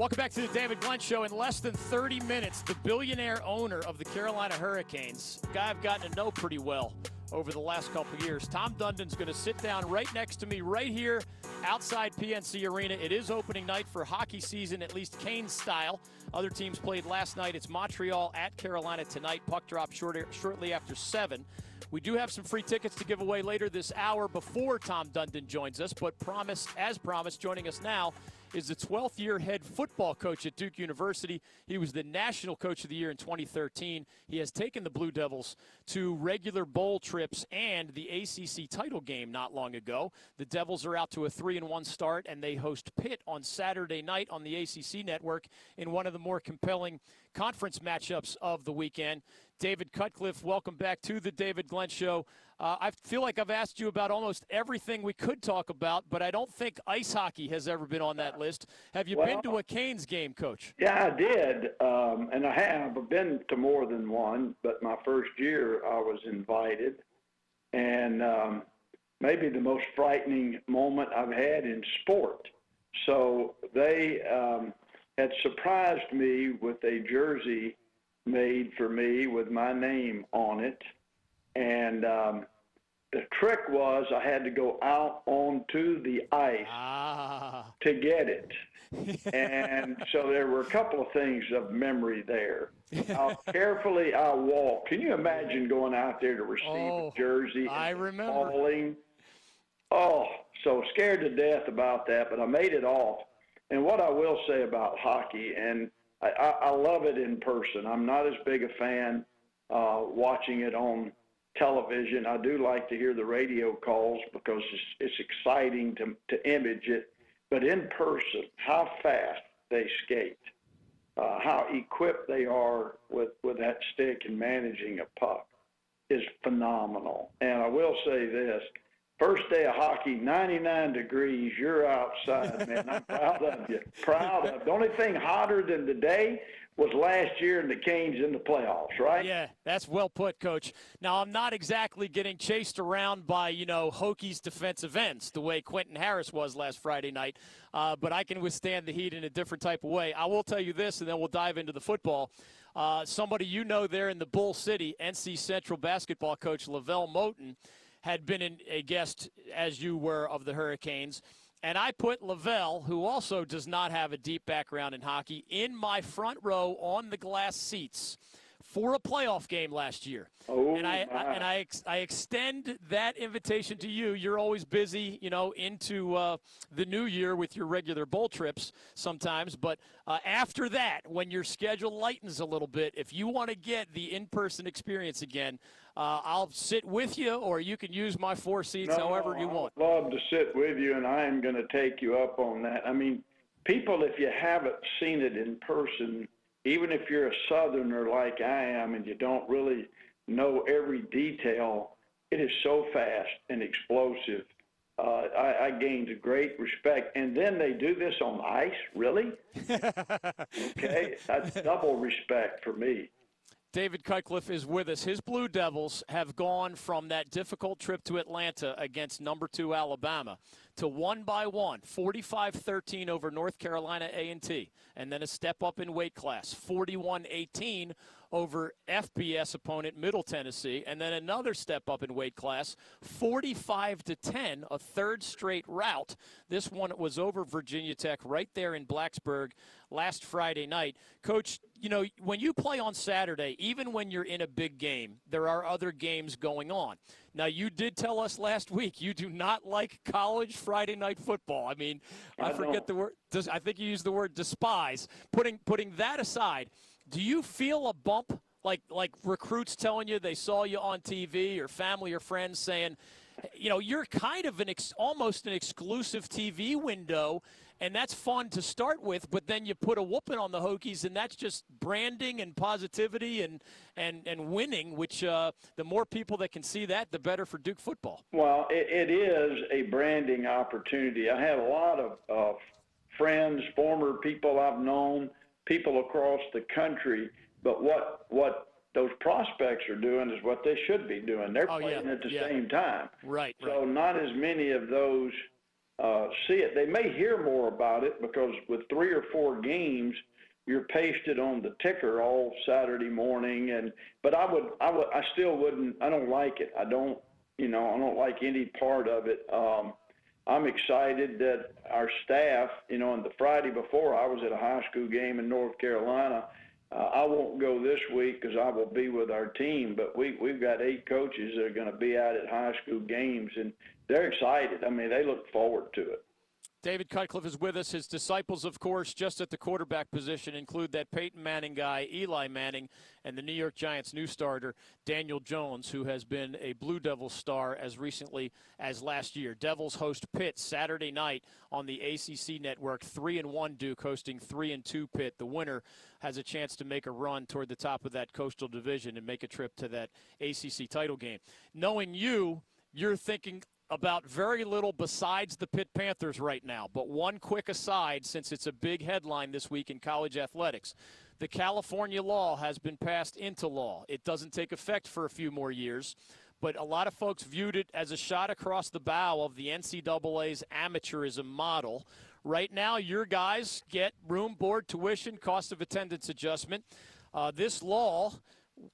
Welcome back to the David Glenn Show. In less than 30 minutes, the billionaire owner of the Carolina Hurricanes, guy I've gotten to know pretty well over the last couple years, Tom Dundon's going to sit down right next to me, right here outside PNC Arena. It is opening night for hockey season, at least Canes style. Other teams played last night. It's Montreal at Carolina tonight. Puck drop short, shortly after 7. We do have some free tickets to give away later this hour before Tom Dundon joins us, but promised, as promised, joining us now is the 12th year head football coach at Duke University. He was the national coach of the year in 2013. He has taken the Blue Devils to regular bowl trips and the ACC title game not long ago. The Devils are out to a 3 and 1 start and they host Pitt on Saturday night on the ACC network in one of the more compelling conference matchups of the weekend. David Cutcliffe, welcome back to the David Glenn Show. Uh, I feel like I've asked you about almost everything we could talk about, but I don't think ice hockey has ever been on that list. Have you well, been to a Canes game, Coach? Yeah, I did, um, and I have. I've been to more than one, but my first year I was invited, and um, maybe the most frightening moment I've had in sport. So they um, had surprised me with a jersey made for me with my name on it. And um, the trick was I had to go out onto the ice ah. to get it. and so there were a couple of things of memory there. How carefully I walked. Can you imagine going out there to receive oh, a jersey? I remember. Falling? Oh, so scared to death about that, but I made it off. And what I will say about hockey, and I, I, I love it in person. I'm not as big a fan uh, watching it on television. I do like to hear the radio calls because it's, it's exciting to, to image it. But in person, how fast they skate, uh, how equipped they are with, with that stick and managing a puck is phenomenal. And I will say this First day of hockey, 99 degrees. You're outside, man. I'm proud of you. Proud of. The only thing hotter than today was last year in the Canes in the playoffs, right? Yeah, that's well put, Coach. Now I'm not exactly getting chased around by you know Hokies defensive ends the way Quentin Harris was last Friday night, uh, but I can withstand the heat in a different type of way. I will tell you this, and then we'll dive into the football. Uh, somebody you know there in the Bull City, NC Central basketball coach LeVelle Moton had been in, a guest, as you were, of the Hurricanes. And I put LeVelle, who also does not have a deep background in hockey, in my front row on the glass seats for a playoff game last year. Oh, and I, I, and I ex, I extend that invitation to you. You're always busy, you know, into uh, the new year with your regular bowl trips sometimes. But uh, after that, when your schedule lightens a little bit, if you want to get the in-person experience again, uh, I'll sit with you, or you can use my four seats no, however you want. I'd love to sit with you, and I am going to take you up on that. I mean, people, if you haven't seen it in person, even if you're a Southerner like I am and you don't really know every detail, it is so fast and explosive. Uh, I, I gained a great respect. And then they do this on ice, really? okay, that's double respect for me. David Cutcliffe is with us. His Blue Devils have gone from that difficult trip to Atlanta against number two Alabama to one by one, 45-13 over North Carolina A&T, and then a step up in weight class, 41-18 over FBS opponent Middle Tennessee, and then another step up in weight class, 45 to 10, a third straight rout. This one was over Virginia Tech right there in Blacksburg last Friday night. Coach, you know, when you play on Saturday, even when you're in a big game, there are other games going on. Now, you did tell us last week you do not like college Friday night football. I mean, I, I forget the word. I think you used the word despise. Putting putting that aside, do you feel a bump like like recruits telling you they saw you on TV or family or friends saying, you know, you're kind of an ex- almost an exclusive TV window, and that's fun to start with. But then you put a whooping on the Hokies, and that's just branding and positivity and and and winning. Which uh, the more people that can see that, the better for Duke football. Well, it, it is a branding opportunity. I have a lot of uh, friends, former people I've known people across the country. But what what those prospects are doing is what they should be doing. They're oh, playing yeah, at the yeah. same time. Right. So right. not as many of those uh, see it. They may hear more about it because with three or four games, you're pasted on the ticker all Saturday morning. And but I would, I would, I still wouldn't. I don't like it. I don't, you know, I don't like any part of it. Um, I'm excited that our staff, you know, on the Friday before, I was at a high school game in North Carolina. Uh, I won't go this week because I will be with our team, but we we've got eight coaches that are going to be out at high school games, and they're excited. I mean, they look forward to it. David Cutcliffe is with us. His disciples, of course, just at the quarterback position include that Peyton Manning guy, Eli Manning, and the New York Giants' new starter, Daniel Jones, who has been a Blue Devils star as recently as last year. Devils host Pitt Saturday night on the ACC network. Three and one Duke hosting three and two Pitt. The winner has a chance to make a run toward the top of that coastal division and make a trip to that ACC title game. Knowing you, you're thinking about very little besides the Pitt Panthers right now. But one quick aside, since it's a big headline this week in college athletics. The California law has been passed into law. It doesn't take effect for a few more years, but a lot of folks viewed it as a shot across the bow of the NCAA's amateurism model. Right now, your guys get room, board, tuition, cost of attendance adjustment. Uh, this law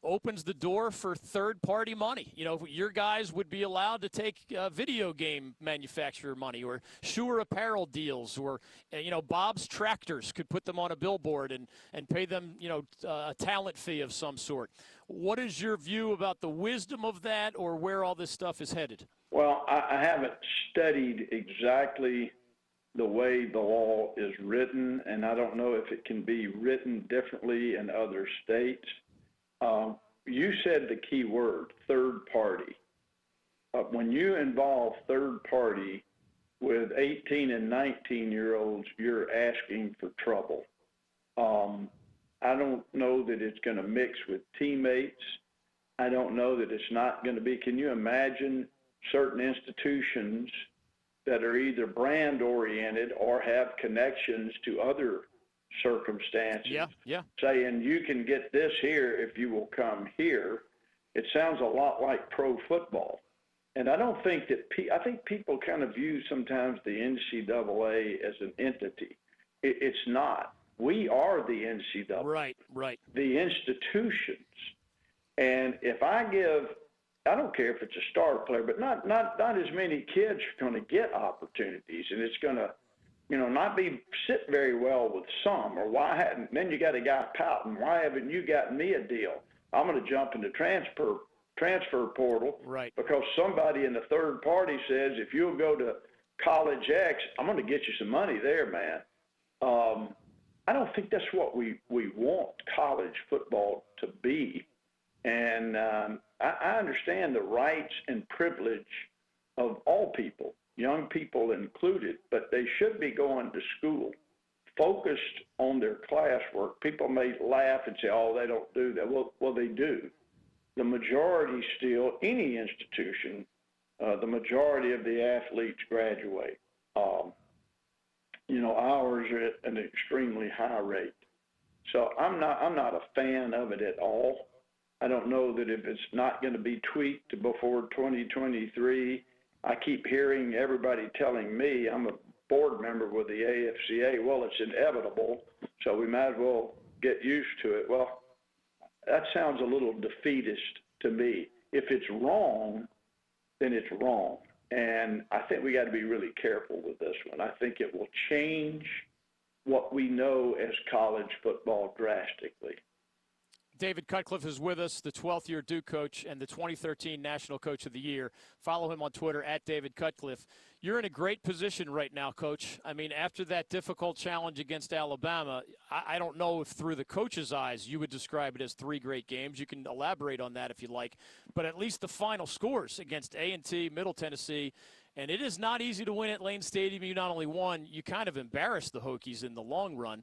opens the door for third party money. You know, your guys would be allowed to take uh, video game manufacturer money or Sure apparel deals or, uh, you know, Bob's Tractors could put them on a billboard and, and pay them, you know, uh, a talent fee of some sort. What is your view about the wisdom of that or where all this stuff is headed? Well, I, I haven't studied exactly the way the law is written, and I don't know if it can be written differently in other states. Um, you said the key word, third party. Uh, when you involve third party with 18 and 19 year olds, you're asking for trouble. Um, I don't know that it's going to mix with teammates. I don't know that it's not going to be. Can you imagine certain institutions that are either brand oriented or have connections to other circumstances. Yeah, yeah. Saying you can get this here if you will come here. It sounds a lot like pro football. And I don't think that pe- I think people kind of view sometimes the NCAA as an entity. It, it's not. We are the NCAA. Right, right. The institutions. And if I give, I don't care if it's a star player, but not not not as many kids are going to get opportunities, and it's going to you know, not be sit very well with some, or why haven't, Then you got a guy pouting. Why haven't you gotten me a deal? I'm going to jump into transfer transfer portal, right? Because somebody in the third party says if you'll go to college X, I'm going to get you some money there, man. Um, I don't think that's what we we want college football to be, and um, I, I understand the rights and privilege of all people young people included, but they should be going to school focused on their classwork. People may laugh and say, oh, they don't do that. Well, well they do. The majority still, any institution, uh, the majority of the athletes graduate. Um, you know, ours are at an extremely high rate. So I'm not, I'm not a fan of it at all. I don't know that if it's not going to be tweaked before 2023, I keep hearing everybody telling me I'm a board member with the AFCA. Well, it's inevitable, so we might as well get used to it. Well, that sounds a little defeatist to me. If it's wrong, then it's wrong. And I think we got to be really careful with this one. I think it will change what we know as college football drastically. David Cutcliffe is with us, the 12th year Duke coach and the 2013 National Coach of the Year. Follow him on Twitter at David Cutcliffe. You're in a great position right now, coach. I mean, after that difficult challenge against Alabama, I, I don't know if through the coach's eyes you would describe it as three great games. You can elaborate on that if you like. But at least the final scores against A&T, Middle Tennessee, and it is not easy to win at Lane Stadium. You not only won, you kind of embarrassed the Hokies in the long run.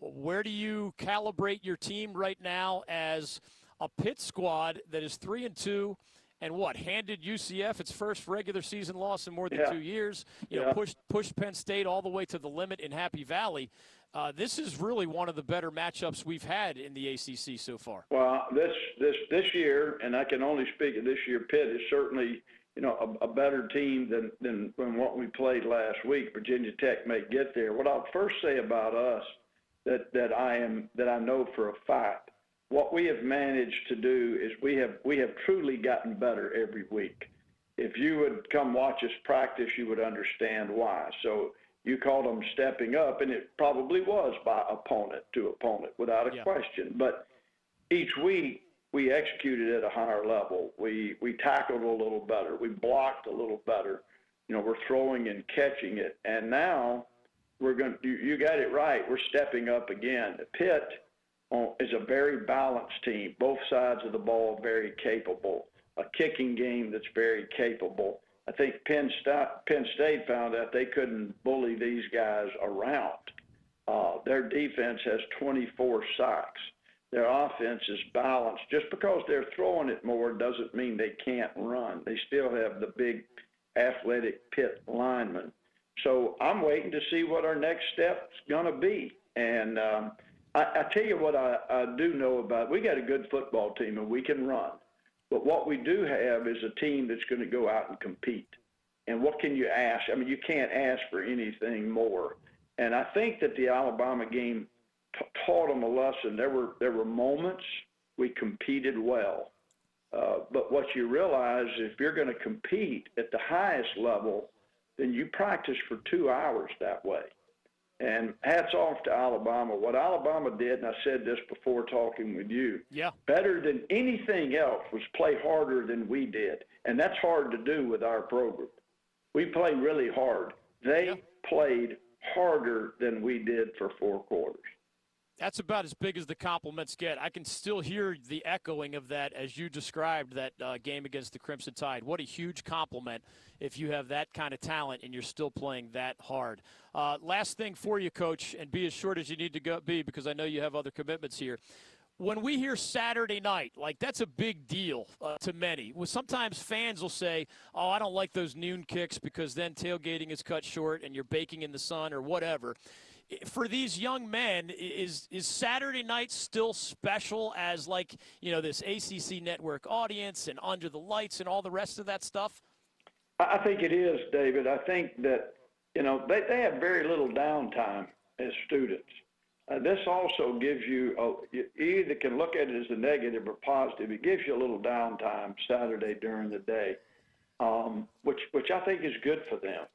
Where do you calibrate your team right now as a Pitt squad that is three and two? and what handed UCF its first regular season loss in more than yeah. two years. You yeah. know, pushed pushed Penn State all the way to the limit in Happy Valley. Uh, this is really one of the better matchups we've had in the ACC so far. Well, this this this year, and I can only speak of this year. Pitt is certainly you know, a, a better team than, than than what we played last week. Virginia Tech may get there. What I'll first say about us that that I am that I know for a fact, what we have managed to do is we have we have truly gotten better every week. If you would come watch us practice, you would understand why. So you called them stepping up, and it probably was by opponent to opponent without a Yeah. question. But each week we executed at a higher level. We we tackled a little better. We blocked a little better. You know, we're throwing and catching it, and now we're going. You, you got it right. We're stepping up again. Pitt uh, is a very balanced team. Both sides of the ball very capable. A kicking game that's very capable. I think Penn State, Penn State found out they couldn't bully these guys around. Uh, their defense has 24 sacks. Their offense is balanced. Just because they're throwing it more doesn't mean they can't run. They still have the big athletic Pitt linemen. So I'm waiting to see what our next step's going to be. And um, I, I tell you what I, I do know about we got a good football team and we can run. But what we do have is a team that's going to go out and compete. And what can you ask? I mean, you can't ask for anything more. And I think that the Alabama game t- taught them a lesson. There were there were moments we competed well, uh, but what you realize if you're going to compete at the highest level, then you practice for two hours that way. And hats off to Alabama. What Alabama did, and I said this before talking with you, Yeah. better than anything else was play harder than we did. And that's hard to do with our program. We play really hard. They Yeah. played harder than we did for four quarters. That's about as big as the compliments get. I can still hear the echoing of that as you described that uh, game against the Crimson Tide. What a huge compliment if you have that kind of talent and you're still playing that hard. Uh, last thing for you, Coach, and be as short as you need to go, be because I know you have other commitments here. When we hear Saturday night, like that's a big deal uh, to many. Well, sometimes fans will say, "Oh, I don't like those noon kicks because then tailgating is cut short and you're baking in the sun or whatever." For these young men is is Saturday night still special as like you know this ACC network audience and under the lights and all the rest of that stuff? I think it is, David. I think that, you know, they, they have very little downtime as students. Uh, this also gives you, a, you either can look at it as a negative or positive. It gives you a little downtime Saturday during the day, um, which, which I think is good for them.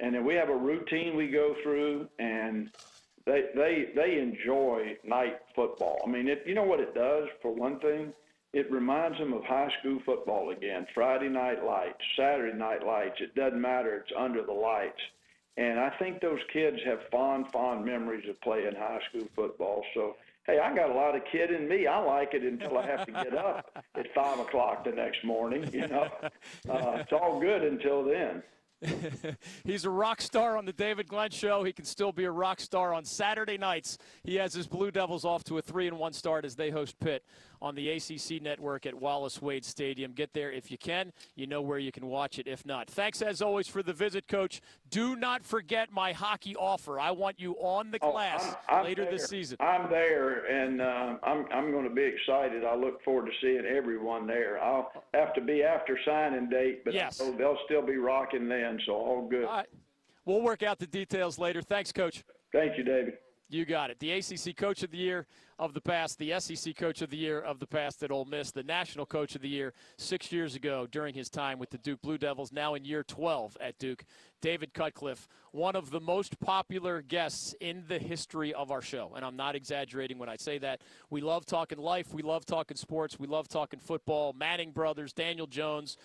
And then we have a routine we go through, and they, they, they enjoy night football. I mean, if you know what it does, for one thing? It reminds them of high school football again. Friday night lights, Saturday night lights. It doesn't matter. It's under the lights. And I think those kids have fond, fond memories of playing high school football. So, hey, I got a lot of kid in me. I like it until I have to get up at five o'clock the next morning. You know, uh, it's all good until then. He's a rock star on the David Glenn show. He can still be a rock star on Saturday nights. He has his Blue Devils off to a three and one start as they host Pitt on the ACC network at Wallace Wade Stadium. Get there if you can. You know where you can watch it if not. Thanks as always for the visit, Coach. Do not forget my hockey offer. I want you on the Oh, glass I'm- I'm later there. this season. I'm there, and uh, I'm I'm going to be excited. I look forward to seeing everyone there. I'll have to be after signing date, but Yes. They'll still be rocking then, so all good. All right. We'll work out the details later. Thanks, Coach. Thank you, David. You got it. The ACC Coach of the Year of the past, the SEC Coach of the Year of the past at Ole Miss, the National Coach of the Year six years ago during his time with the Duke Blue Devils, now in year 12 at Duke. David Cutcliffe, one of the most popular guests in the history of our show. And I'm not exaggerating when I say that. We love talking life, we love talking sports, we love talking football. Manning brothers, Daniel Jones.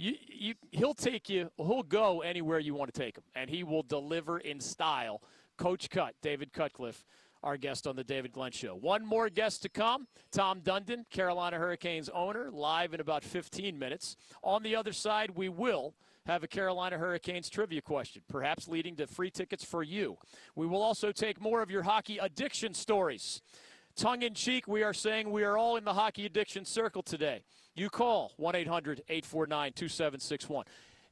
You, you, he'll take you, he'll go anywhere you want to take him, and he will deliver in style. Coach Cut, David Cutcliffe, our guest on the David Glenn Show. One more guest to come Tom Dundon, Carolina Hurricanes owner, live in about 15 minutes. On the other side, we will have a Carolina Hurricanes trivia question, perhaps leading to free tickets for you. We will also take more of your hockey addiction stories. Tongue in cheek, we are saying we are all in the hockey addiction circle today. You call 1 800 849 2761.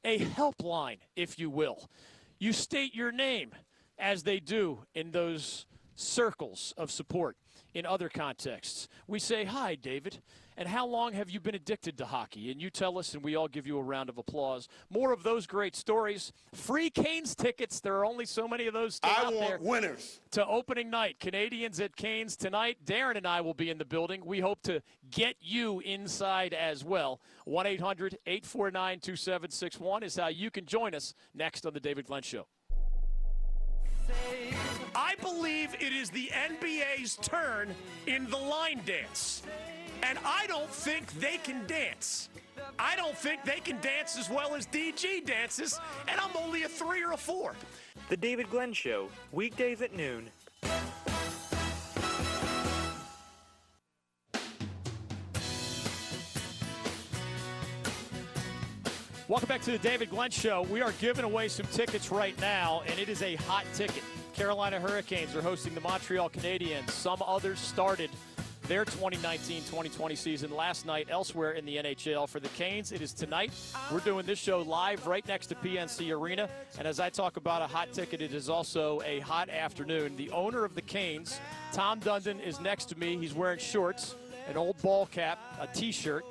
A helpline, if you will. You state your name as they do in those circles of support in other contexts. We say, Hi, David. And how long have you been addicted to hockey? And you tell us, and we all give you a round of applause. More of those great stories. Free Canes tickets. There are only so many of those I out want there. winners. To opening night, Canadiens at Canes tonight. Darren and I will be in the building. We hope to get you inside as well. 1 800 849 2761 is how you can join us next on The David Glenn Show. I believe it is the NBA's turn in the line dance. And I don't think they can dance. I don't think they can dance as well as DG dances, and I'm only a three or a four. The David Glenn Show, weekdays at noon. Welcome back to the David Glenn Show. We are giving away some tickets right now, and it is a hot ticket. Carolina Hurricanes are hosting the Montreal Canadiens. Some others started their 2019-2020 season last night elsewhere in the NHL. For the Canes, it is tonight. We're doing this show live right next to PNC Arena. And as I talk about a hot ticket, it is also a hot afternoon. The owner of the Canes, Tom Dundon, is next to me. He's wearing shorts, an old ball cap, a T-shirt,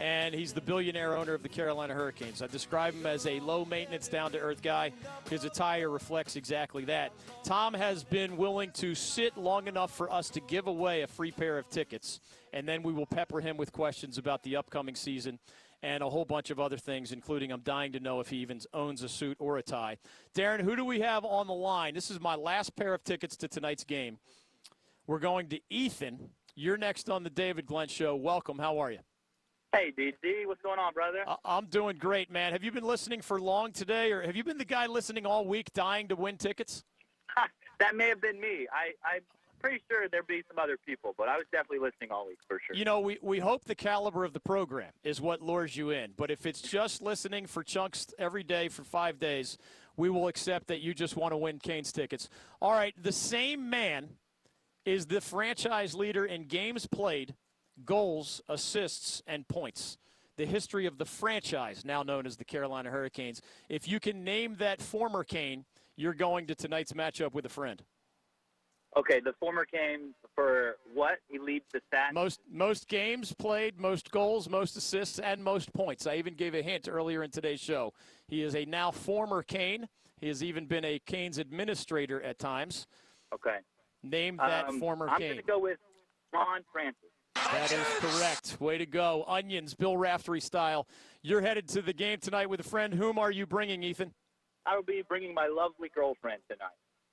and he's the billionaire owner of the Carolina Hurricanes. I describe him as a low maintenance, down to earth guy. His attire reflects exactly that. Tom has been willing to sit long enough for us to give away a free pair of tickets, and then we will pepper him with questions about the upcoming season and a whole bunch of other things, including I'm dying to know if he even owns a suit or a tie. Darren, who do we have on the line? This is my last pair of tickets to tonight's game. We're going to Ethan. You're next on the David Glenn Show. Welcome. How are you? Hey, DG, what's going on, brother? I- I'm doing great, man. Have you been listening for long today, or have you been the guy listening all week, dying to win tickets? that may have been me. I, I'm pretty sure there'd be some other people, but I was definitely listening all week for sure. You know, we, we hope the caliber of the program is what lures you in. But if it's just listening for chunks every day for five days, we will accept that you just want to win Canes' tickets. All right, the same man is the franchise leader in games played, goals, assists, and points. The history of the franchise, now known as the Carolina Hurricanes. If you can name that former Cane, you're going to tonight's matchup with a friend. Okay, the former Cane for what? He leads the stats. Most most games played, most goals, most assists, and most points. I even gave a hint earlier in today's show. He is a now former Cane. He has even been a Canes administrator at times. Okay. Name that Um, former I'm Cane. going to go with Ron Francis. That is correct. Way to go. Onions, Bill Raftery style. You're headed to the game tonight with a friend. Whom are you bringing, Ethan? I will be bringing my lovely girlfriend tonight.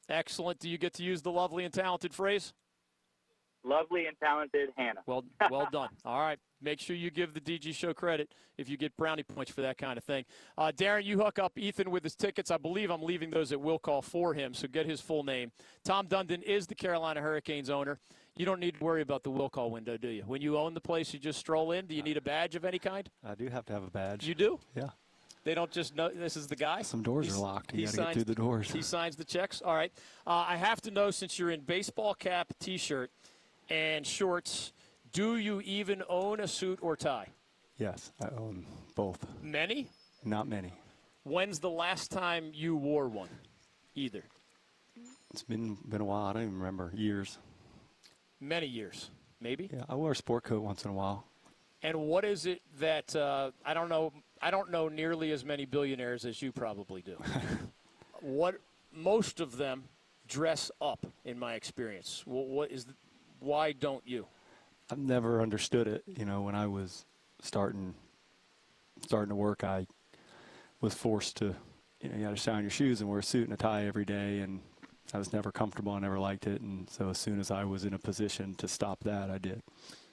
Excellent. Do you get to use the lovely and talented phrase? Lovely and talented Hannah. Well, well done. All right. Make sure you give the DG show credit if you get brownie points for that kind of thing. Uh, Darren, you hook up Ethan with his tickets. I believe I'm leaving those at will call for him, so get his full name. Tom Dundon is the Carolina Hurricanes owner. You don't need to worry about the will call window, do you? When you own the place, you just stroll in. Do you need a badge of any kind? I do have to have a badge. You do? Yeah. They don't just know this is the guy. Some doors He's- are locked. You got to get through the doors. He signs the checks. All right. Uh, I have to know since you're in baseball cap, T-shirt, and shorts. Do you even own a suit or tie? Yes, I own both. Many. Not many. When's the last time you wore one? Either. It's been been a while. I don't even remember years. Many years, maybe. Yeah, I wear a sport coat once in a while. And what is it that uh, I don't know? I don't know nearly as many billionaires as you probably do. what most of them dress up, in my experience. What, what is? The, why don't you? I've never understood it. You know, when I was starting starting to work, I was forced to, you know, you had to shine your shoes and wear a suit and a tie every day, and I was never comfortable. I never liked it, and so as soon as I was in a position to stop that, I did.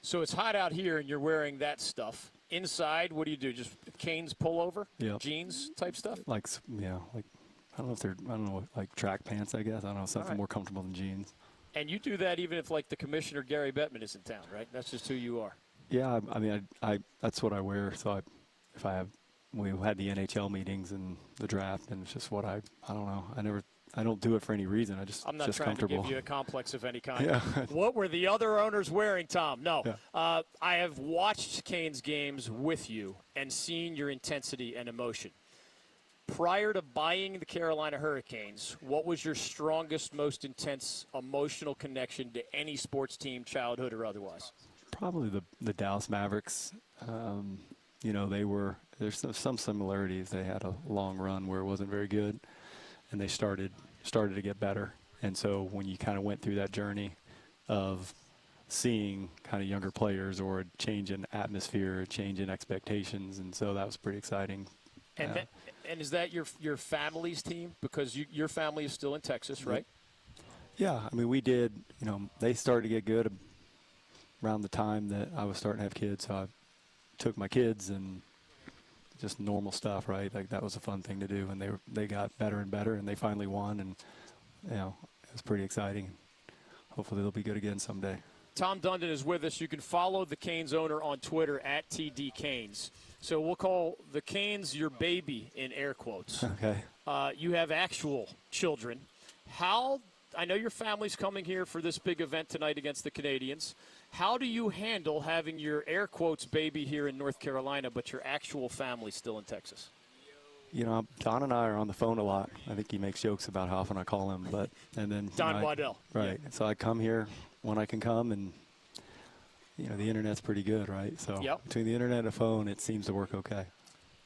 So it's hot out here, and you're wearing that stuff. Inside, what do you do? Just Canes pullover, Yep. jeans type stuff. Like, yeah, like I don't know if they're, I don't know, like track pants. I guess I don't know something right. more comfortable than jeans. And you do that even if like the commissioner Gary Bettman is in town, right? That's just who you are. Yeah, I, I mean, I, I that's what I wear. So I, if I have, we had the NHL meetings and the draft, and it's just what I, I don't know. I never, I don't do it for any reason. I just, I'm not just trying to give you a complex of any kind. Yeah. what were the other owners wearing, Tom? No. Yeah. Uh, I have watched Canes games with you and seen your intensity and emotion. Prior to buying the Carolina Hurricanes, what was your strongest, most intense emotional connection to any sports team, childhood or otherwise? Probably the the Dallas Mavericks. Um, you know, they were there's some similarities. They had a long run where it wasn't very good, and they started started to get better. And so when you kind of went through that journey of seeing kind of younger players or a change in atmosphere, a change in expectations, and so that was pretty exciting. And Uh, that, and is that your your family's team? Because you, your family is still in Texas, right? Yeah, I mean, we did. You know, they started to get good around the time that I was starting to have kids. So I took my kids and just normal stuff, right? Like that was a fun thing to do, and they were, they got better and better, and they finally won, and you know, it was pretty exciting. Hopefully, they'll be good again someday. Tom Dundon is with us. You can follow the Canes owner on Twitter at TD Canes. So we'll call the Canes your baby in air quotes. Okay. Uh, you have actual children. How I know your family's coming here for this big event tonight against the Canadiens. How do you handle having your air quotes baby here in North Carolina, but your actual family still in Texas? You know, Don and I are on the phone a lot. I think he makes jokes about how often I call him, but and then Don I- Waddell. Right. So I come here when I can come, and you know the internet's pretty good, right? So Yep. between the internet and the phone, it seems to work okay.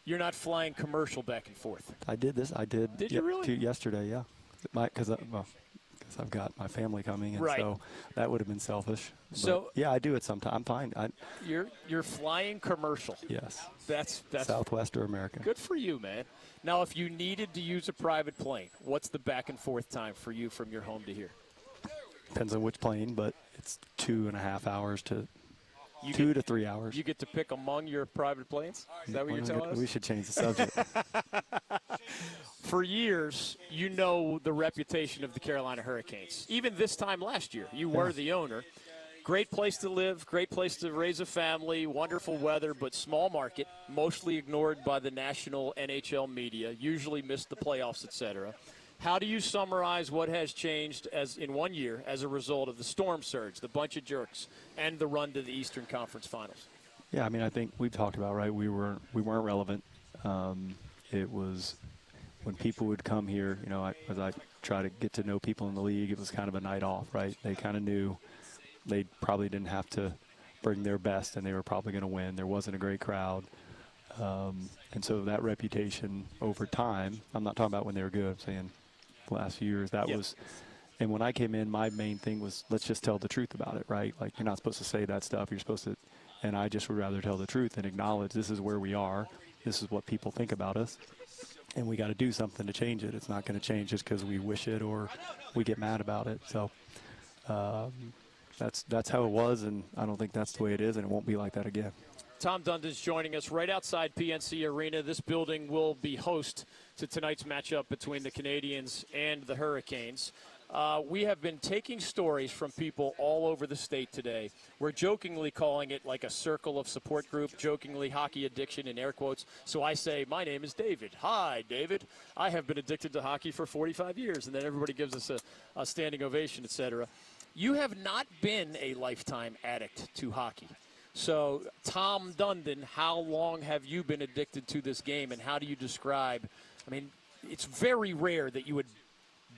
You're not flying commercial back and forth. I did this. I did. Did you really? two- yesterday, yeah. My because uh, well, because I've got my family coming, and Right. so that would have been selfish. So- yeah, I do it sometimes. I'm fine. I, You're you're flying commercial. yes. That's that's Southwest or America. good for you, man. Now, if you needed to use a private plane, what's the back and forth time for you from your home to here? Depends on which plane, but it's two and a half hours to You two get, to three hours. you get to pick among your private planes. Is that what you're Well, telling us? We should change the subject. for years, you know the reputation of the Carolina Hurricanes. Even this time last year, you were the owner. Great place to live, great place to raise a family, wonderful weather, but small market, mostly ignored by the national NHL media, usually missed the playoffs, etc. How do you summarize what has changed as in one year as a result of the storm surge, the bunch of jerks, and the run to the Eastern Conference Finals? Yeah, I mean, I think we've talked about right. We were we weren't relevant. Um, it was when people would come here. You know, I, as I try to get to know people in the league, it was kind of a night off, right? They kind of knew they probably didn't have to bring their best, and they were probably going to win. There wasn't a great crowd, um, and so that reputation over time. I'm not talking about when they were good. I'm saying last few years that Yep. was. And when I came in, my main thing was let's just tell the truth about it, right? Like you're not supposed to say that stuff. You're supposed to, and I just would rather tell the truth and acknowledge this is where we are. This is what people think about us, and we got to do something to change it. It's not going to change just because we wish it or we get mad about it. So um, that's that's how it was, and I don't think that's the way it is, and it won't be like that again. Tom Dundon's joining us right outside PNC Arena. This building will be host to tonight's matchup between the Canadiens and the Hurricanes. Uh, we have been taking stories from people all over the state today. We're jokingly calling it like a circle of support group, jokingly hockey addiction in air quotes. So I say, My name is David. Hi, David. I have been addicted to hockey for 45 years. And then everybody gives us a, a standing ovation, etc. You have not been a lifetime addict to hockey. So, Tom Dundon, how long have you been addicted to this game, and how do you describe? I mean, it's very rare that you would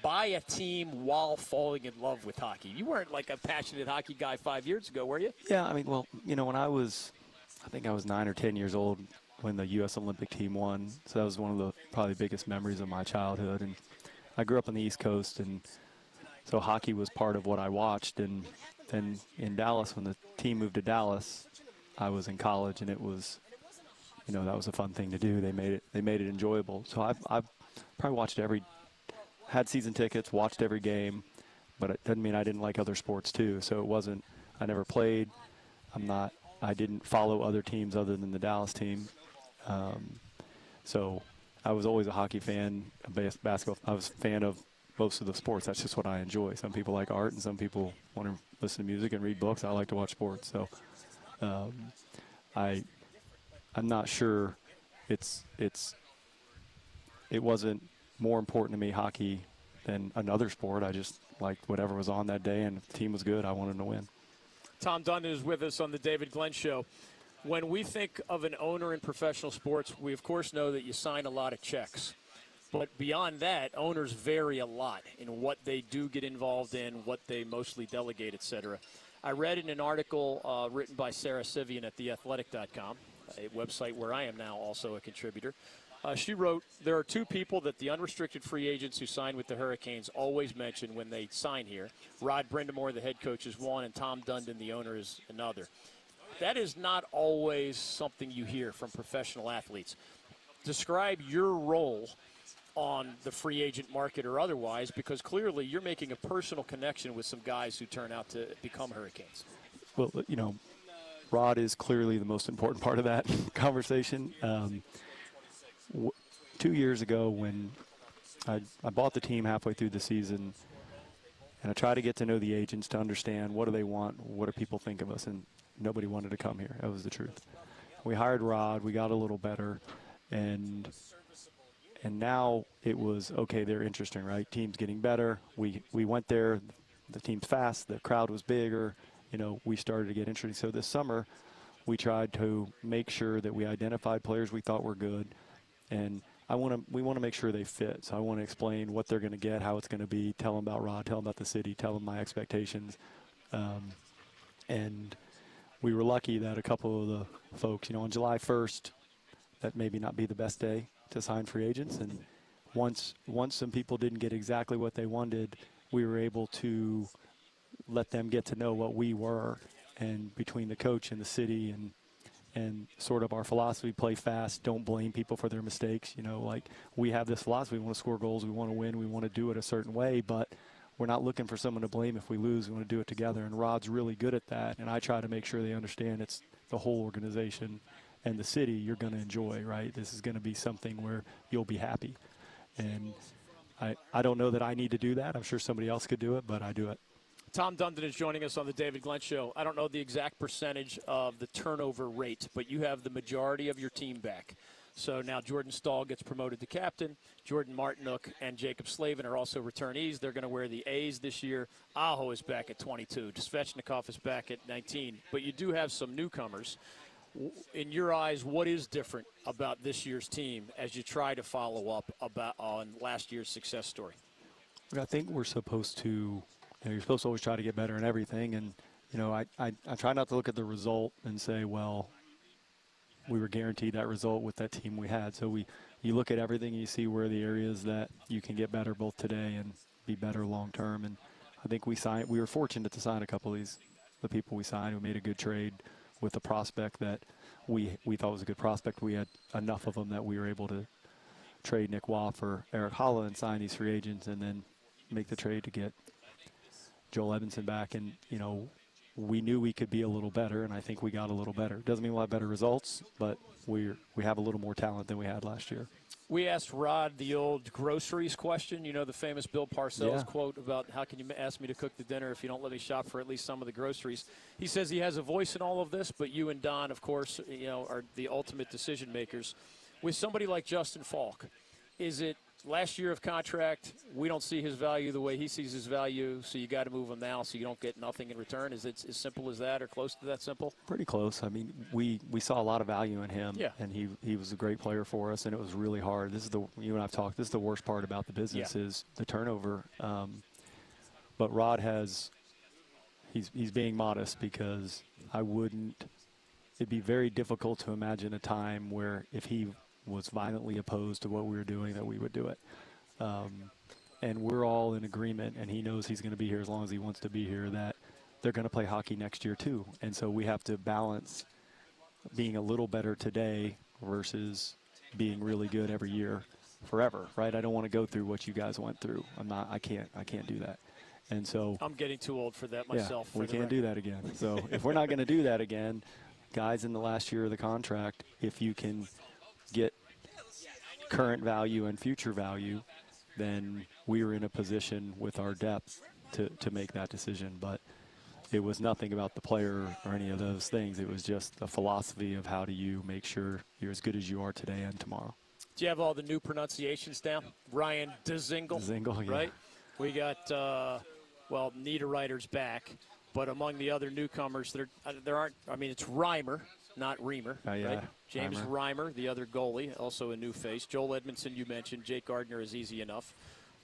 buy a team while falling in love with hockey. You weren't like a passionate hockey guy five years ago, were you? Yeah, I mean, well, you know, when I was, I think I was nine or ten years old when the U.S. Olympic team won. So that was one of the probably biggest memories of my childhood. And I grew up on the East Coast, and so hockey was part of what I watched. And then in Dallas, when the team moved to Dallas, I was in college, and it was, you know, that was a fun thing to do. They made it, they made it enjoyable. So I've, I've probably watched every, had season tickets, watched every game, but it doesn't mean I didn't like other sports too. So it wasn't, I never played. I'm not, I didn't follow other teams other than the Dallas team. Um, so I was always a hockey fan, a bas- basketball. I was a fan of most of the sports. That's just what I enjoy. Some people like art, and some people want to listen to music and read books. I like to watch sports. So um, I, I'm not sure. It's it's. It wasn't more important to me hockey than another sport. I just liked whatever was on that day, and if the team was good, I wanted to win. Tom Dundon is with us on the David Glenn Show. When we think of an owner in professional sports, we of course know that you sign a lot of checks. But beyond that, owners vary a lot in what they do get involved in, what they mostly delegate, etc. I read in an article uh, written by Sara Civian at theathletic.com, a website where I am now also a contributor. Uh, she wrote, There are two people that the unrestricted free agents who sign with the Hurricanes always mention when they sign here. Rod Brind'Amour, the head coach, is one, and Tom Dundon, the owner, is another. That is not always something you hear from professional athletes. Describe your role on the free agent market or otherwise, because clearly you're making a personal connection with some guys who turn out to become Hurricanes. Well, you know, Rod is clearly the most important part of that conversation. Um, w- two years ago, when I, I bought the team halfway through the season, and I tried to get to know the agents to understand what do they want, what do people think of us, and nobody wanted to come here. That was the truth. We hired Rod. We got a little better, and and now it was okay. They're interesting, right? Team's getting better. We we went there. The team's fast. The crowd was bigger. You know, we started to get interesting. So this summer, we tried to make sure that we identified players we thought were good, and I want to we want to make sure they fit. So I want to explain what they're going to get, how it's going to be, tell them about Rod, tell them about the city, tell them my expectations, um, and we were lucky that a couple of the folks, you know, on July 1st, that maybe not be the best day to sign free agents. And once once some people didn't get exactly what they wanted, we were able to let them get to know what we were, and between the coach and the city and and sort of our philosophy play fast don't blame people for their mistakes you know like we have this philosophy we want to score goals we want to win we want to do it a certain way but we're not looking for someone to blame if we lose we want to do it together and rod's really good at that and i try to make sure they understand it's the whole organization and the city you're going to enjoy right this is going to be something where you'll be happy and I, I don't know that I need to do that. I'm sure somebody else could do it, but I do it. Tom Dundon is joining us on the David Glenn Show. I don't know the exact percentage of the turnover rate, but you have the majority of your team back. So now Jordan Staal gets promoted to captain. Jordan Martinook and Jaccob Slavin are also returnees. They're going to wear the A's this year. Aho is back at 22. Svechnikov is back at 19. But you do have some newcomers. In your eyes, what is different about this year's team as you try to follow up about on last year's success story? I think we're supposed to, you know, you're supposed to always try to get better in everything. And, you know, I, I, I try not to look at the result and say, well, we were guaranteed that result with that team we had. So we, you look at everything, and you see where the areas that you can get better both today and be better long term. And I think we signed, we were fortunate to sign a couple of these, the people we signed. We made a good trade with a prospect that we we thought was a good prospect. We had enough of them that we were able to trade Nick Roy for Erik Haula and sign these free agents, and then make the trade to get Joel Edmundson back. And you know, we knew we could be a little better, and I think we got a little better. Doesn't mean we'll have better results, but we we have a little more talent than we had last year. We asked Rod the old groceries question. You know the famous Bill Parcells Yeah. quote about how can you ask me to cook the dinner if you don't let me shop for at least some of the groceries. He says he has a voice in all of this, but you and Don, of course, you know, are the ultimate decision makers. With somebody like Justin Faulk, is it last year of contract? We don't see his value the way he sees his value, so you got to move him now, so you don't get nothing in return. Is it as simple as that, or close to that simple? Pretty close. I mean, we, we saw a lot of value in him, Yeah. and he he was a great player for us, and it was really hard. This is the you and I've talked. This is the worst part about the business Yeah. is the turnover. Um, but Rod has he's he's being modest because I wouldn't. It'd be very difficult to imagine a time where if he was violently opposed to what we were doing, that we would do it. Um, and we're all in agreement, and he knows he's going to be here as long as he wants to be here. That they're going to play hockey next year too, and so we have to balance being a little better today versus being really good every year forever, right? I don't want to go through what you guys went through. I'm not. I can't. I can't do that. And so I'm getting too old for that myself. yeah, we can't do that again. So if we're not going to do that again, guys in the last year of the contract, if you can current value and future value, then we were in a position with our depth to, to make that decision. But it was nothing about the player or any of those things. It was just a philosophy of how do you make sure you're as good as you are today and tomorrow. Do you have all the new pronunciations down? Ryan Dzingel. Dzingel, yeah. Right? We got, uh, well, Niederreiter's back, but among the other newcomers, there, uh, there aren't, I mean, it's Reimer, not Reamer. Uh, yeah, right? James Reimer. Reimer. the other goalie, also a new face. Joel Edmundson, you mentioned. Jake Gardiner is easy enough.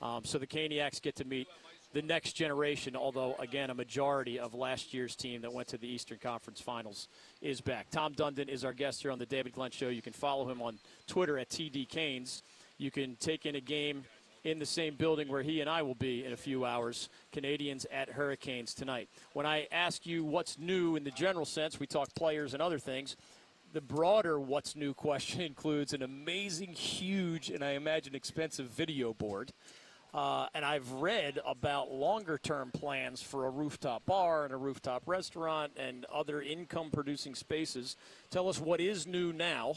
Um, so the Caniacs get to meet the next generation, although, again, a majority of last year's team that went to the Eastern Conference Finals is back. Tom Dundon is our guest here on the David Glenn Show. You can follow him on Twitter at TD Canes. You can take in a game in the same building where he and I will be in a few hours. Canadiens at Hurricanes tonight. When I ask you what's new in the general sense, we talk players and other things. The broader what's new question includes an amazing, huge, and I imagine expensive video board. Uh, and I've read about longer term plans for a rooftop bar and a rooftop restaurant and other income producing spaces. Tell us what is new now,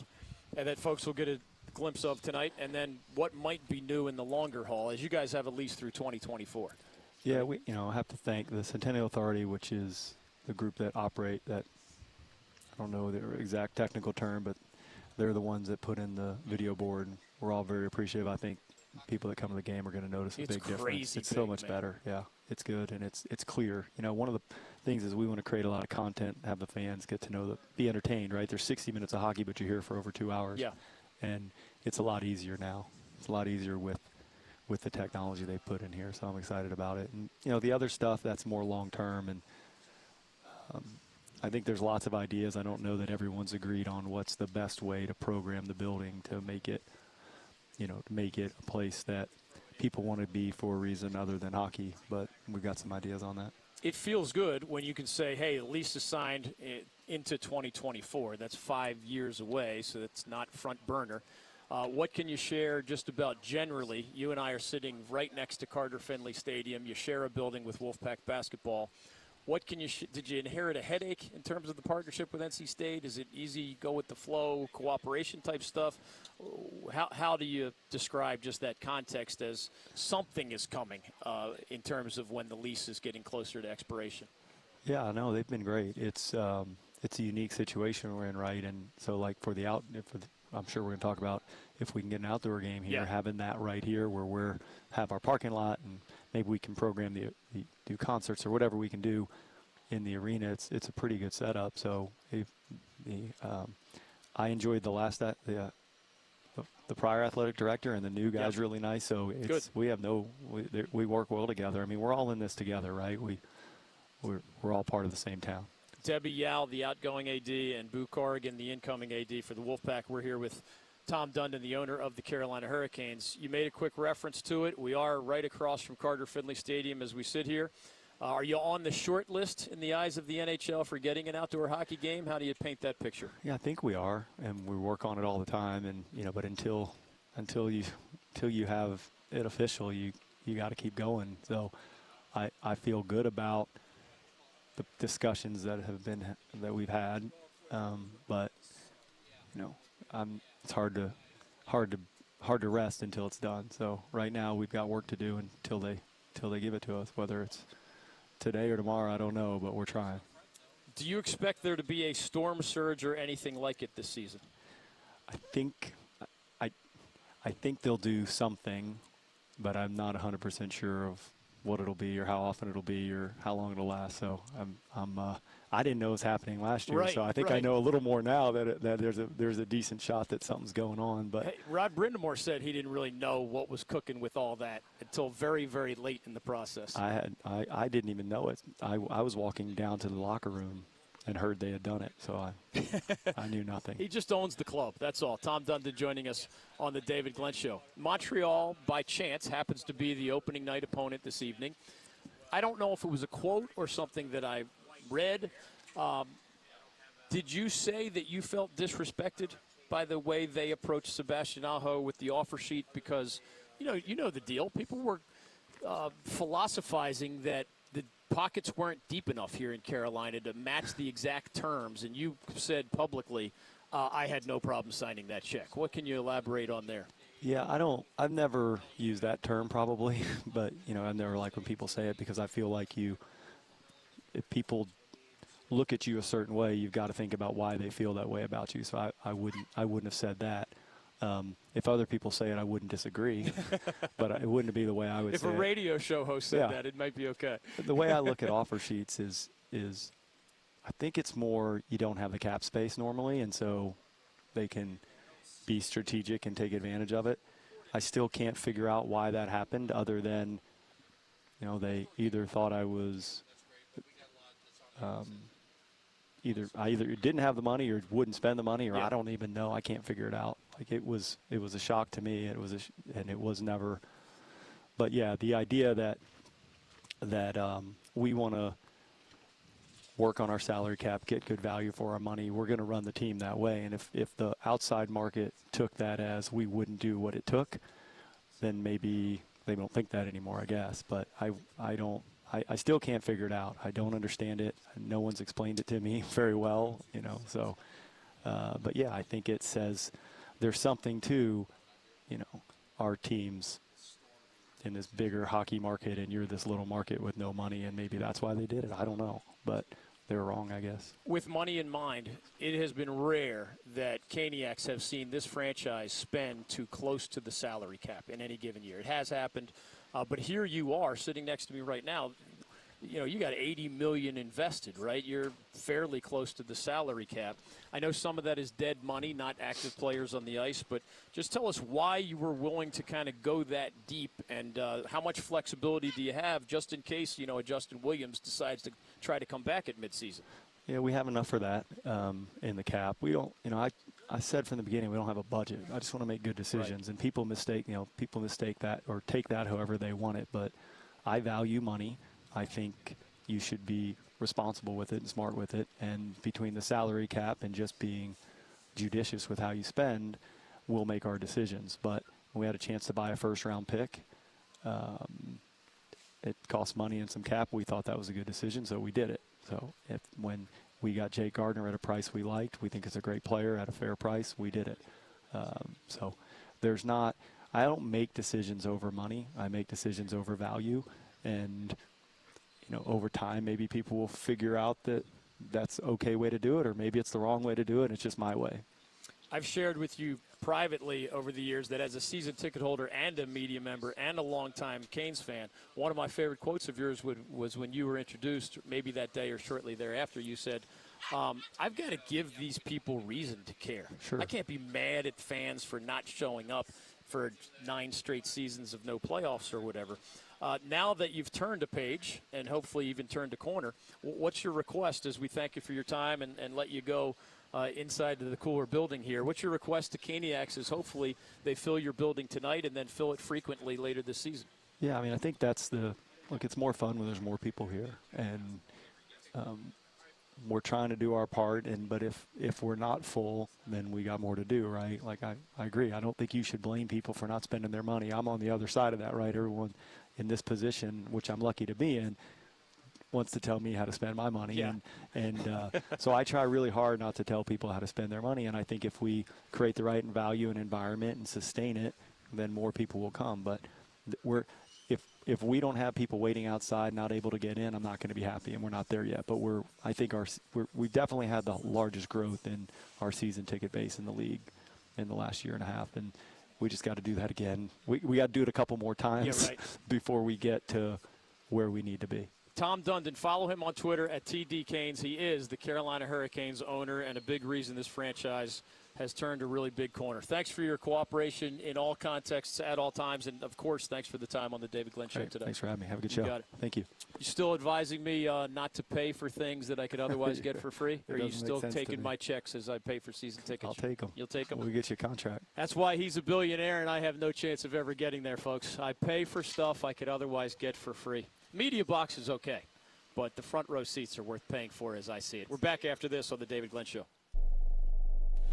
and that folks will get a glimpse of tonight, and then what might be new in the longer haul, as you guys have at least through 2024. Yeah, we you know have to thank the Centennial Authority, which is the group that operate that. I don't know their exact technical term, but they're the ones that put in the video board. We're all very appreciative. I think people that come to the game are going to notice a It's big difference. It's so much man. better. Yeah, it's good and it's it's clear. You know, one of the things is we want to create a lot of content, have the fans get to know the be entertained. Right? There's 60 minutes of hockey, but you're here for over two hours. Yeah. And it's a lot easier now. It's a lot easier with with the technology they put in here. So I'm excited about it. And you know, the other stuff that's more long term and. Um, I think there's lots of ideas. I don't know that everyone's agreed on what's the best way to program the building to make it, you know, to make it a place that people want to be for a reason other than hockey. But we've got some ideas on that. It feels good when you can say, hey, the lease is signed into 2024. That's five years away, so that's not front burner. Uh, what can you share just about generally? You and I are sitting right next to Carter Finley Stadium. You share a building with Wolfpack basketball. What can you? Sh- did you inherit a headache in terms of the partnership with NC State? Is it easy, go with the flow, cooperation type stuff? How, how do you describe just that context as something is coming uh, in terms of when the lease is getting closer to expiration? Yeah, no, they've been great. It's um, it's a unique situation we're in, right? And so, like for the out, for the, I'm sure we're going to talk about if we can get an outdoor game here, Yeah. having that right here where we're have our parking lot, and maybe we can program the, the do concerts or whatever we can do in the arena. It's it's a pretty good setup. So if the um, I enjoyed the last the. Uh, the, the prior athletic director and the new guy's Yeah. really nice. So it's Good. we have no we, we work well together. I mean, we're all in this together, right? We we're, we're all part of the same town. Debbie Yow, the outgoing AD, and Boo Corrigan, the incoming AD for the Wolfpack. We're here with Tom Dundon, the owner of the Carolina Hurricanes. You made a quick reference to it. We are right across from Carter Finley Stadium as we sit here. Uh, are you on the short list in the eyes of the NHL for getting an outdoor hockey game? How do you paint that picture? Yeah, I think we are, and we work on it all the time. And you know, but until until you until you have it official, you you got to keep going. So I I feel good about the discussions that have been that we've had, um, but you know, I'm it's hard to hard to hard to rest until it's done. So right now we've got work to do until they until they give it to us. Whether it's today or tomorrow, I don't know, but we're trying. Do you expect there to be a storm surge or anything like it this season? I think I I think they'll do something, but I'm not 100% sure of what it'll be or how often it'll be or how long it'll last. So I'm I'm uh, I didn't know it was happening last year, Right, so I think I know a little more now that it, that there's a there's a decent shot that something's going on. But Hey, Rod Brind'Amour said he didn't really know what was cooking with all that until very, very late in the process. I had I, I didn't even know it. I, I was walking down to the locker room and heard they had done it, so I I knew nothing. He just owns the club. That's all. Tom Dundon joining us on the David Glenn Show. Montreal, by chance, happens to be the opening night opponent this evening. I don't know if it was a quote or something that I read. Um, did you say that you felt disrespected by the way they approached Sebastian Aho with the offer sheet? Because you know, you know the deal. People were uh, philosophizing that pockets weren't deep enough here in Carolina to match the exact terms, and you said publicly, uh, "I had no problem signing that check." What can you elaborate on there? Yeah, I don't. I've never used that term probably, but you know, I never like when people say it because I feel like you, if people look at you a certain way, you've got to think about why they feel that way about you. So I, I wouldn't, I wouldn't have said that. Um, if other people say it, I wouldn't disagree, but it wouldn't be the way I would If a it. radio show host said Yeah. that, it might be okay. the way I look at offer sheets is is I think it's more you don't have the cap space normally, and so they can be strategic and take advantage of it. I still can't figure out why that happened, other than You know, they either thought I was um, either I either didn't have the money or wouldn't spend the money, or Yeah. I don't even know. I can't figure it out. Like it was, it was a shock to me. It was, a and it was never. But yeah, the idea that that um, we want to work on our salary cap, get good value for our money. We're going to run the team that way. And if, if the outside market took that as we wouldn't do what it took, then maybe they don't think that anymore, I guess. But I, I don't, I, I still can't figure it out. I don't understand it. No one's explained it to me very well, you know. So, uh, but yeah, I think it says there's something to, you know, our teams in this bigger hockey market and you're this little market with no money and maybe that's why they did it. I don't know. But they were wrong, I guess. With money in mind, it has been rare that Caniacs have seen this franchise spend too close to the salary cap in any given year. It has happened, uh, but here you are sitting next to me right now. You know, you got 80 million invested, right? You're fairly close to the salary cap. I know some of that is dead money, not active players on the ice, but just tell us why you were willing to kind of go that deep and uh, how much flexibility do you have just in case, you know, a Justin Williams decides to try to come back at midseason? Yeah, we have enough for that um, in the cap. We don't, you know, I, I said from the beginning we don't have a budget. I just want to make good decisions, and people mistake, you know, people mistake that or take that however they want it. But I value money. I think you should be responsible with it and smart with it. And between the salary cap and just being judicious with how you spend, we'll make our decisions. But we had a chance to buy a first round pick. Um, it cost money and some cap. We thought that was a good decision, so we did it. So if when we got Jake Gardiner at a price we liked, we think it's a great player at a fair price, we did it. Um, so there's not. I don't make decisions over money. I make decisions over value, and you know, over time, maybe people will figure out that that's okay way to do it, or maybe it's the wrong way to do it. And it's just my way. I've shared with you privately over the years that as a season ticket holder and a media member and a longtime Canes fan, one of my favorite quotes of yours would, was when you were introduced, maybe that day or shortly thereafter, you said, um, I've got to give these people reason to care. Sure. I can't be mad at fans for not showing up for nine straight seasons of no playoffs or whatever. Uh, now that you've turned a page and hopefully even turned a corner, what's your request as we thank you for your time and, and let you go uh, inside the cooler building here? What's your request to Caniacs is hopefully they fill your building tonight and then fill it frequently later this season? Yeah, I mean, I think that's the look. It's more fun when there's more people here, and um, we're trying to do our part. And but if if we're not full, then we got more to do, right? Like I, I agree. I don't think you should blame people for not spending their money. I'm on the other side of that, right? Everyone in this position, which I'm lucky to be in, wants to tell me how to spend my money, Yeah. and and uh, so I try really hard not to tell people how to spend their money. And I think if we create the right value and environment and sustain it, then more people will come. But we're if if we don't have people waiting outside, not able to get in, I'm not going to be happy, and we're not there yet. But we're I think our we're, we definitely had the largest growth in our season ticket base in the league in the last year and a half, and we just got to do that again. We we got to do it a couple more times right. before we get to where we need to be. Tom Dundon, follow him on Twitter at TD Canes. He is the Carolina Hurricanes owner and a big reason this franchise has turned a really big corner. Thanks for your cooperation in all contexts at all times, and of course, thanks for the time on the David Glenn Show today. Thanks for having me. Have a good You show. got it. Thank you. You still advising me uh, not to pay for things that I could otherwise get for free? Or are you still taking my checks as I pay for season tickets? I'll take them. You'll take them? We'll get you a contract. That's why he's a billionaire, and I have no chance of ever getting there, folks. I pay for stuff I could otherwise get for free. Media box is okay, but the front row seats are worth paying for as I see it. We're back after this on the David Glenn Show.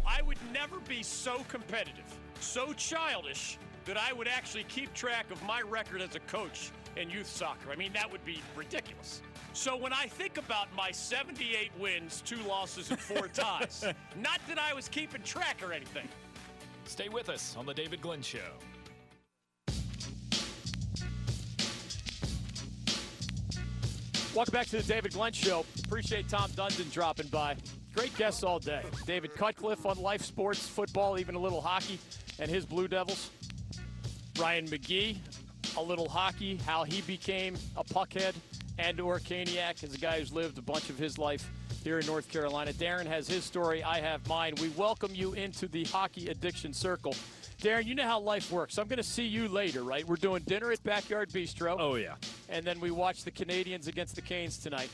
I would never be so competitive, so childish, that I would actually keep track of my record as a coach in youth soccer. I mean, that would be ridiculous. So when I think about my 78 wins, two losses, and four ties, not that I was keeping track or anything. Stay with us on The David Glenn Show. Welcome back to the David Glenn Show. Appreciate Tom Dundon dropping by. Great guests all day. David Cutcliffe on life sports, football, even a little hockey, and his Blue Devils. Ryan McGee, a little hockey, how he became a puckhead and or Caniac as a guy who's lived a bunch of his life here in North Carolina. Darren has his story. I have mine. We welcome you into the hockey addiction circle. Darren, you know how life works. I'm going to see you later, right? We're doing dinner at Backyard Bistro. Oh, yeah. And then we watch the Canadiens against the Canes tonight.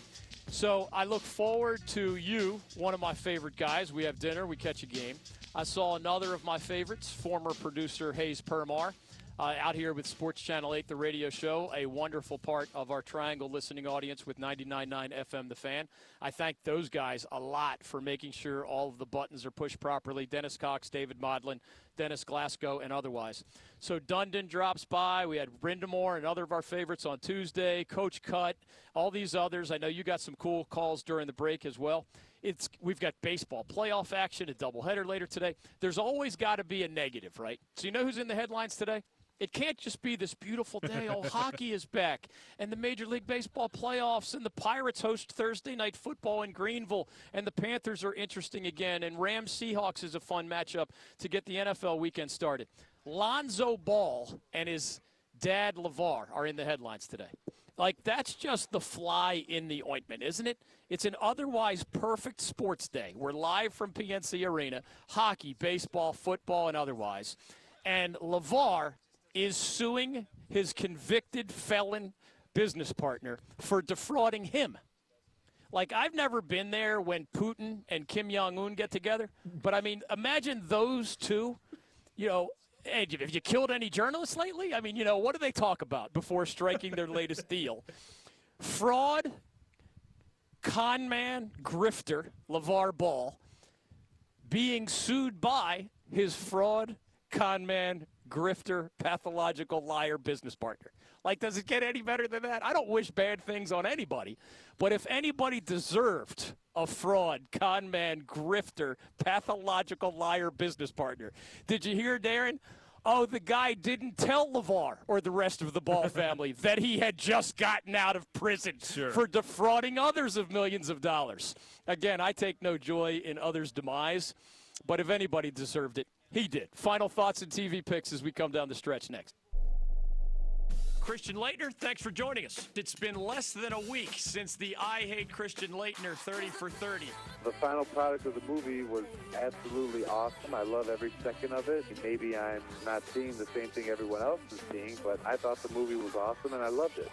So I look forward to you, one of my favorite guys. We have dinner, we catch a game. I saw another of my favorites, former producer Hayes Permar uh, out here with Sports Channel 8, the radio show, a wonderful part of our Triangle listening audience with 99.9 FM The Fan. I thank those guys a lot for making sure all of the buttons are pushed properly. Dennis Cox, David Modlin, Dennis Glasgow, and otherwise. So Dundon drops by. We had Brind'Amour and other of our favorites on Tuesday. Coach Cut, all these others. I know you got some cool calls during the break as well. It's we've got baseball playoff action, a doubleheader later today. There's always got to be a negative, right? So you know who's in the headlines today? It can't just be this beautiful day. Oh, hockey is back, and the Major League Baseball playoffs, and the Pirates host Thursday night football in Greenville, and the Panthers are interesting again, and Rams Seahawks is a fun matchup to get the NFL weekend started. Lonzo Ball and his dad LaVar are in the headlines today. Like, that's just the fly in the ointment, isn't it? It's an otherwise perfect sports day. We're live from PNC Arena, hockey, baseball, football, and otherwise. And LaVar is suing his convicted felon business partner for defrauding him. Like, I've never been there when Putin and Kim Jong un get together, but I mean, imagine those two, you know. Hey, have you killed any journalists lately? I mean, you know, what do they talk about before striking their latest deal? Fraud, con man, grifter, LaVar Ball, being sued by his fraud, con man, grifter, pathological liar business partner. Like, does it get any better than that? I don't wish bad things on anybody, but if anybody deserved a fraud, con man, grifter, pathological liar business partner, did you hear, Darren? Oh, the guy didn't tell LaVar or the rest of the Ball family that he had just gotten out of prison sure. for defrauding others of millions of dollars. Again, I take no joy in others' demise, but if anybody deserved it, he did. Final thoughts and TV picks as we come down the stretch next. Christian Laettner, thanks for joining us. It's been less than a week since the I Hate Christian Laettner 30 for 30. The final product of the movie was absolutely awesome. I love every second of it. Maybe I'm not seeing the same thing everyone else is seeing, but I thought the movie was awesome and I loved it.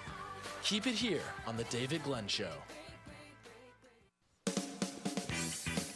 Keep it here on The David Glenn Show.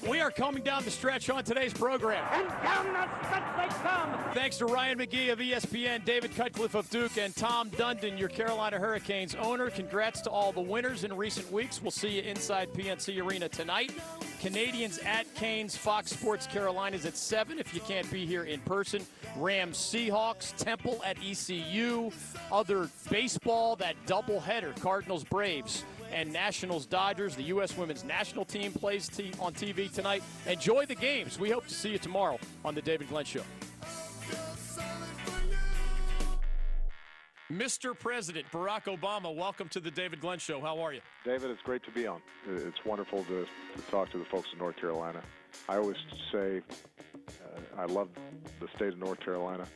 We are coming down the stretch on today's program. And down the stretch they come. Thanks to Ryan McGee of ESPN, David Cutcliffe of Duke, and Tom Dundon, your Carolina Hurricanes owner. Congrats to all the winners in recent weeks. We'll see you inside PNC Arena tonight. Canadiens at Canes, Fox Sports Carolinas at 7 if you can't be here in person. Rams Seahawks, Temple at ECU. Other baseball, that doubleheader, Cardinals Braves and Nationals Dodgers. The U.S. women's national team plays t- on TV tonight. Enjoy the games. We hope to see you tomorrow on The David Glenn Show. Mr. President Barack Obama, welcome to the David Glenn Show. How are you? David, it's great to be on. It's wonderful to, to talk to the folks in North Carolina. I always say uh, I love the state of North Carolina,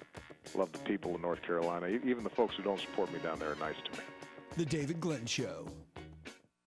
love the people of North Carolina. Even the folks who don't support me down there are nice to me. The David Glenn Show.